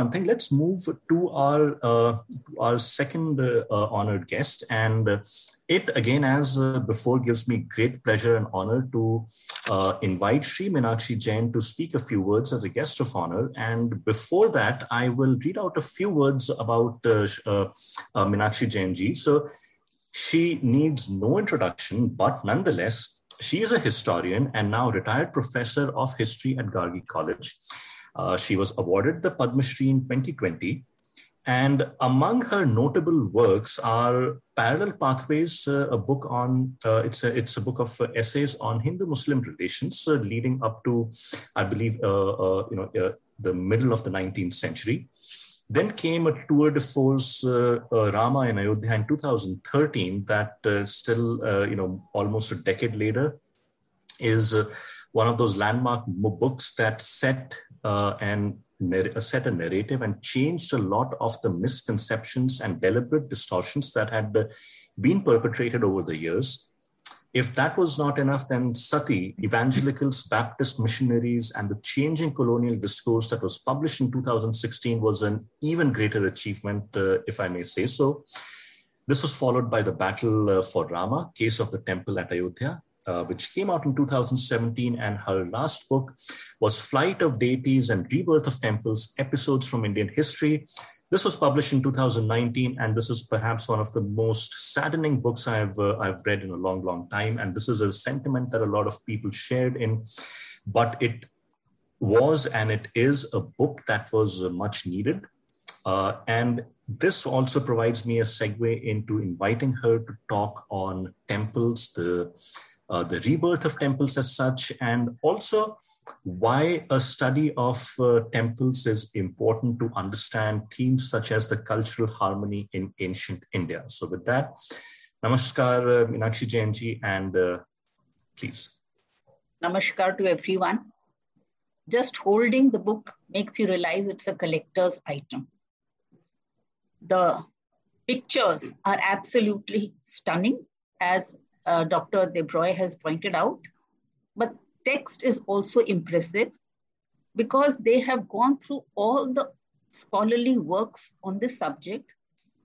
one thing. Let's move to our uh, our second uh, uh, honored guest, and uh, it again, as uh, before, gives me great pleasure and honor to invite Sri Meenakshi Jain to speak a few words as a guest of honor. And before that, I will read out a few words about Meenakshi Jain ji. So she needs no introduction, but nonetheless, she is a historian and now retired professor of history at Gargi College. Uh, she was awarded the Padma Shri in 2020. And among her notable works are Parallel Pathways, uh, a book on, uh, it's, a, it's a book of essays on Hindu-Muslim relations uh, leading up to, I believe, uh, uh, you know, the middle of the 19th century. Then came a tour de force uh, uh, Rama in Ayodhya in 2013 that uh, still, uh, you know, almost a decade later is uh, one of those landmark books that set uh, and set a narrative and changed a lot of the misconceptions and deliberate distortions that had been perpetrated over the years if that was not enough, then Sati, evangelicals, Baptist missionaries, and the changing colonial discourse that was published in 2016 was an even greater achievement, uh, if I may say so. This was followed by the Battle uh, for Rama, Case of the Temple at Ayodhya, uh, which came out in 2017. And her last book was Flight of Deities and Rebirth of Temples Episodes from Indian History, this was published in 2019, and this is perhaps one of the most saddening books I've uh, I've read in a long, long time. And this is a sentiment that a lot of people shared in, but it was and it is a book that was uh, much needed. Uh, and this also provides me a segue into inviting her to talk on temples, the uh, the rebirth of temples as such, and also why a study of uh, temples is important to understand themes such as the cultural harmony in ancient India. So, with that, Namaskar, uh, Meenakshi Jainji, and uh, please. Namaskar to everyone. Just holding the book makes you realize it's a collector's item. The pictures are absolutely stunning, as uh, Dr. Debroy has pointed out. But text is also impressive because they have gone through all the scholarly works on this subject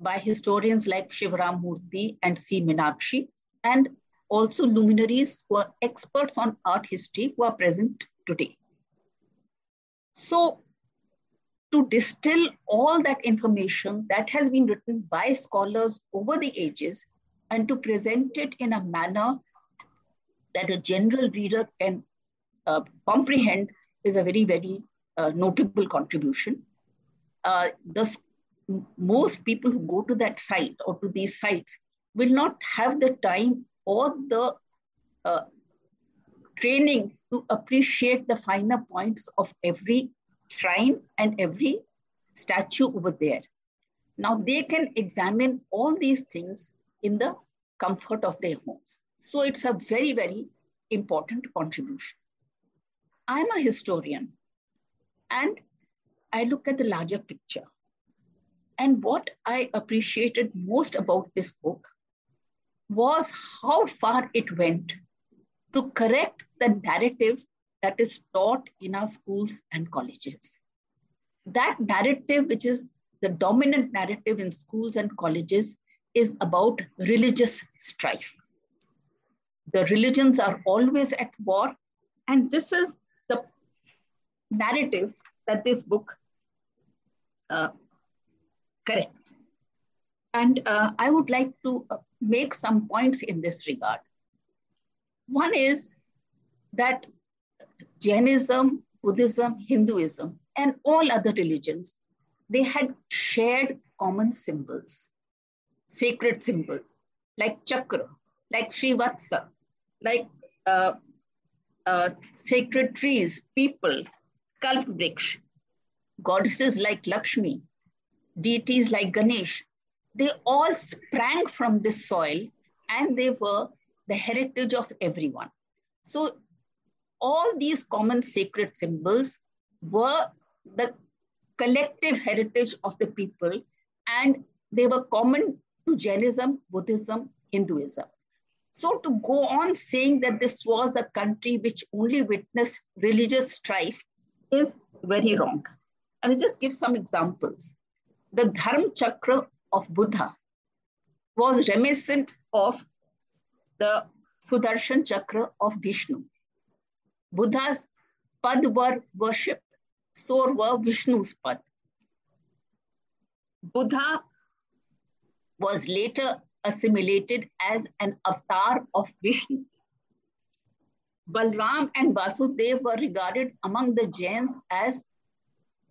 by historians like Shivaram Murthy and C. Meenakshi, and also luminaries who are experts on art history who are present today. So, to distill all that information that has been written by scholars over the ages and to present it in a manner that a general reader can uh, comprehend is a very, very uh, notable contribution. Uh, the, most people who go to that site or to these sites will not have the time or the uh, training to appreciate the finer points of every shrine and every statue over there. Now they can examine all these things in the comfort of their homes. So it's a very, very important contribution. I'm a historian and I look at the larger picture. And what I appreciated most about this book was how far it went to correct the narrative that is taught in our schools and colleges. That narrative, which is the dominant narrative in schools and colleges, is about religious strife. The religions are always at war, and this is the narrative that this book uh, corrects. And uh, I would like to uh, make some points in this regard. One is that Jainism, Buddhism, Hinduism, and all other religions, they had shared common symbols sacred symbols like chakra, like Srivatsa, like uh, uh, sacred trees, people, kalpvriksh, goddesses like Lakshmi, deities like Ganesh. They all sprang from this soil and they were the heritage of everyone. So all these common sacred symbols were the collective heritage of the people and they were common to Jainism, Buddhism, Hinduism. So to go on saying that this was a country which only witnessed religious strife is very wrong. And I'll just give some examples. The Dharma Chakra of Buddha was reminiscent of the Sudarshan Chakra of Vishnu. Buddha's pad were worshipped, so were Vishnu's pad. Buddha was later assimilated as an avatar of Vishnu. Balram and Vasudev were regarded among the Jains as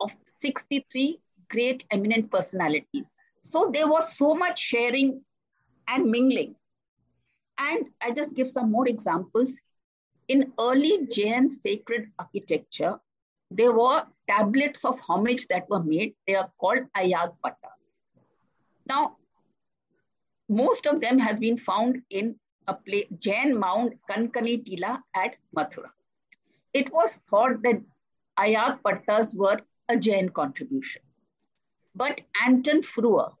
of 63 great eminent personalities. So there was so much sharing and mingling. And I just give some more examples. In early Jain sacred architecture, there were tablets of homage that were made. They are called ayag pattas. Now, most of them have been found in a place, Jain mound Kankali Tila at Mathura. It was thought that ayag pattas were a Jain contribution. But Anton Führer,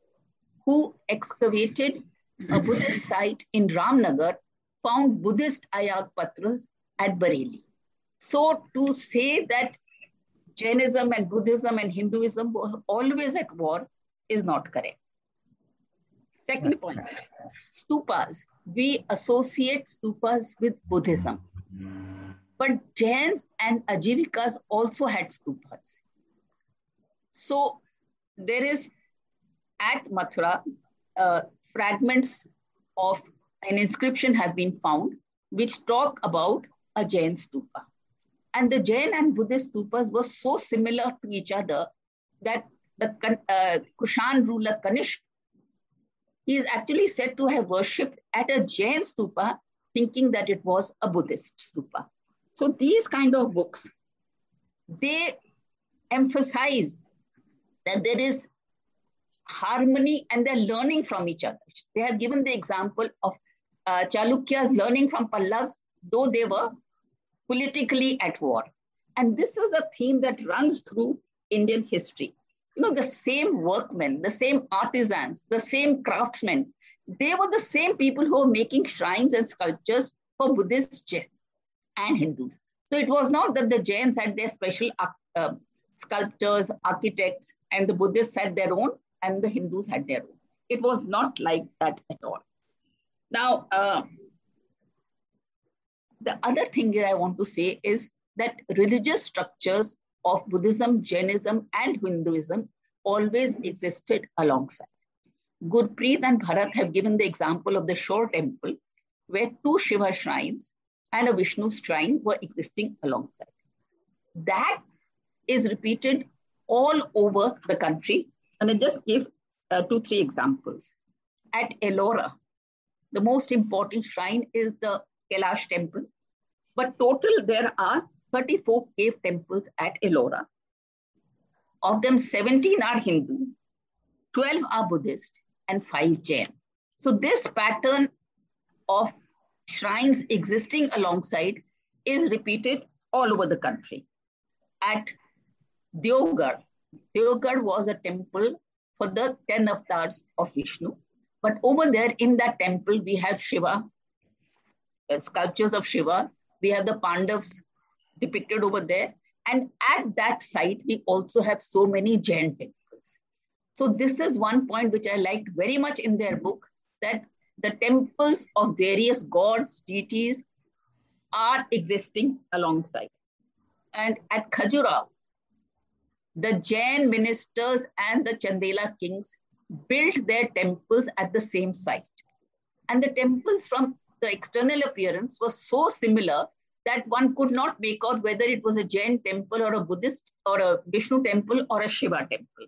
who excavated a Buddhist site in Ramnagar, found Buddhist ayag pattas at Bareilly. So to say that Jainism and Buddhism and Hinduism were always at war is not correct. Second point, stupas. We associate stupas with Buddhism. But Jains and Ajivikas also had stupas. So there is at Mathura, uh, fragments of an inscription have been found which talk about a Jain stupa. And the Jain and Buddhist stupas were so similar to each other that the uh, Kushan ruler Kanishk, he is actually said to have worshipped at a Jain stupa, thinking that it was a Buddhist stupa. So these kind of books, they emphasize that there is harmony and they're learning from each other. They have given the example of uh, Chalukyas learning from Pallavas, though they were politically at war. And this is a theme that runs through Indian history. You know, the same workmen, the same artisans, the same craftsmen, they were the same people who were making shrines and sculptures for Buddhists and Hindus. So it was not that the Jains had their special uh, sculptors, architects, and the Buddhists had their own, and the Hindus had their own. It was not like that at all. Now, uh, the other thing that I want to say is that religious structures of Buddhism, Jainism, and Hinduism always existed alongside. Gurpreet and Bharat have given the example of the Shore temple, where two Shiva shrines and a Vishnu shrine were existing alongside. That is repeated all over the country. And I just give uh, two, three examples. At Ellora, the most important shrine is the Kailash temple. But total, there are 34 cave temples at Ellora. Of them, 17 are Hindu, 12 are Buddhist, and 5 Jain. So this pattern of shrines existing alongside is repeated all over the country. At Deogarh. Deogarh was a temple for the 10 avatars of Vishnu. But over there in that temple, we have Shiva, uh, sculptures of Shiva. We have the Pandavas depicted over there. And at that site, we also have so many Jain temples. So this is one point which I liked very much in their book, that the temples of various gods, deities are existing alongside. And at Khajuraho, the Jain ministers and the Chandela kings built their temples at the same site. And the temples from the external appearance was so similar that one could not make out whether it was a Jain temple or a Buddhist or a Vishnu temple or a Shiva temple.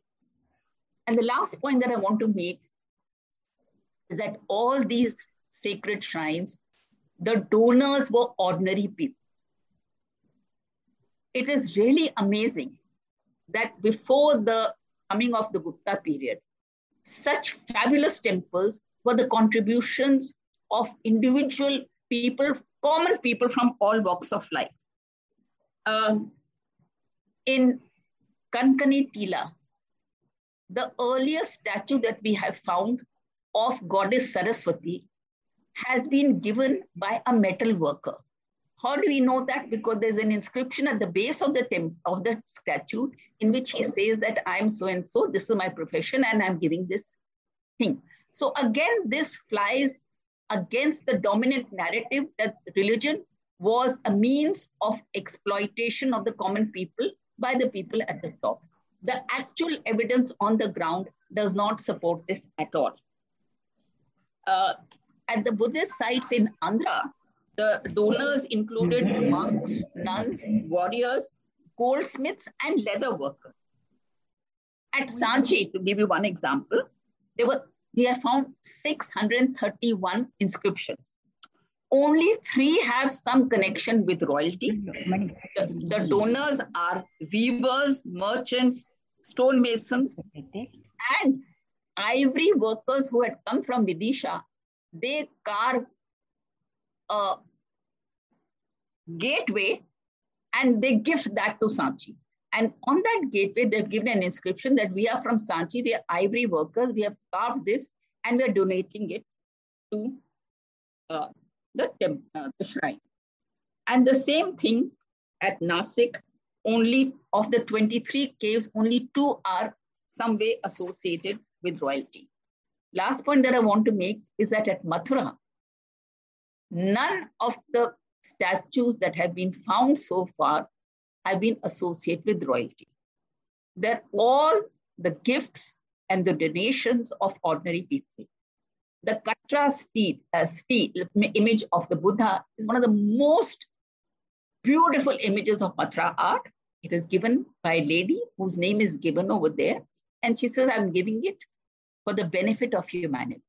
And the last point that I want to make is that all these sacred shrines, the donors were ordinary people. It is really amazing that before the coming of the Gupta period, such fabulous temples were the contributions of individual people, common people from all walks of life. Um, in Kankali Tila, the earliest statue that we have found of goddess Saraswati has been given by a metal worker. How do we know that? Because there's an inscription at the base of the temp- of the statue in which he says that I'm so and so, this is my profession, and I'm giving this thing. So again, this flies against the dominant narrative that religion was a means of exploitation of the common people by the people at the top. The actual evidence on the ground does not support this at all. Uh, at the Buddhist sites in Andhra, the donors included monks, nuns, warriors, goldsmiths, and leather workers. At Sanchi, to give you one example, there were we have found 631 inscriptions. Only three have some connection with royalty. The, the donors are weavers, merchants, stonemasons, and ivory workers who had come from Vidisha. They carve a gateway and they gift that to Sanchi. And on that gateway, they've given an inscription that we are from Sanchi, we are ivory workers, we have carved this, and we're donating it to uh, the, uh, the shrine. And the same thing at Nasik, only of the 23 caves, only two are some way associated with royalty. Last point that I want to make is that at Mathura, none of the statues that have been found so far have been associated with royalty. They're all the gifts and the donations of ordinary people. The Katra steed, uh, steed image of the Buddha is one of the most beautiful images of Mathura art. It is given by a lady whose name is given over there. And she says, I'm giving it for the benefit of humanity.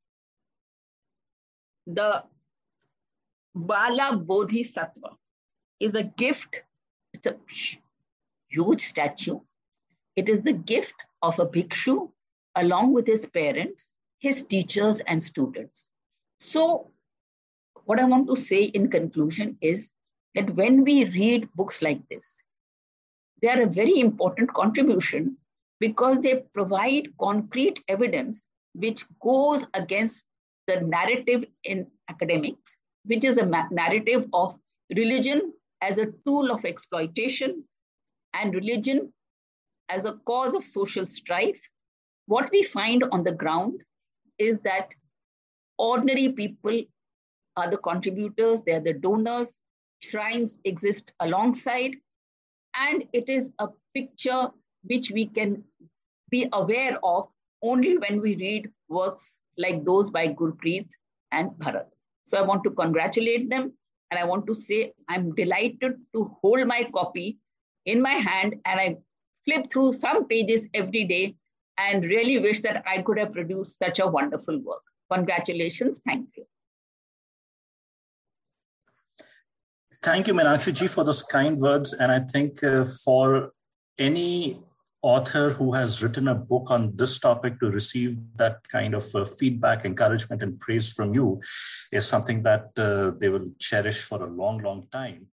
The Bala Bodhisattva is a gift it's a huge statue. It is the gift of a bhikshu along with his parents, his teachers, and students. So, what I want to say in conclusion is that when we read books like this, they are a very important contribution because they provide concrete evidence which goes against the narrative in academics, which is a narrative of religion as a tool of exploitation and religion as a cause of social strife, what we find on the ground is that ordinary people are the contributors, they are the donors, shrines exist alongside, and it is a picture which we can be aware of only when we read works like those by Gurpreet and Bharat. So I want to congratulate them and I want to say I'm delighted to hold my copy in my hand and I flip through some pages every day and really wish that I could have produced such a wonderful work. Congratulations. Thank you. Thank you, Meenakshi ji, for those kind words. And I think uh, for any author who has written a book on this topic to receive that kind of uh, feedback, encouragement, and praise from you is something that uh, they will cherish for a long, long time.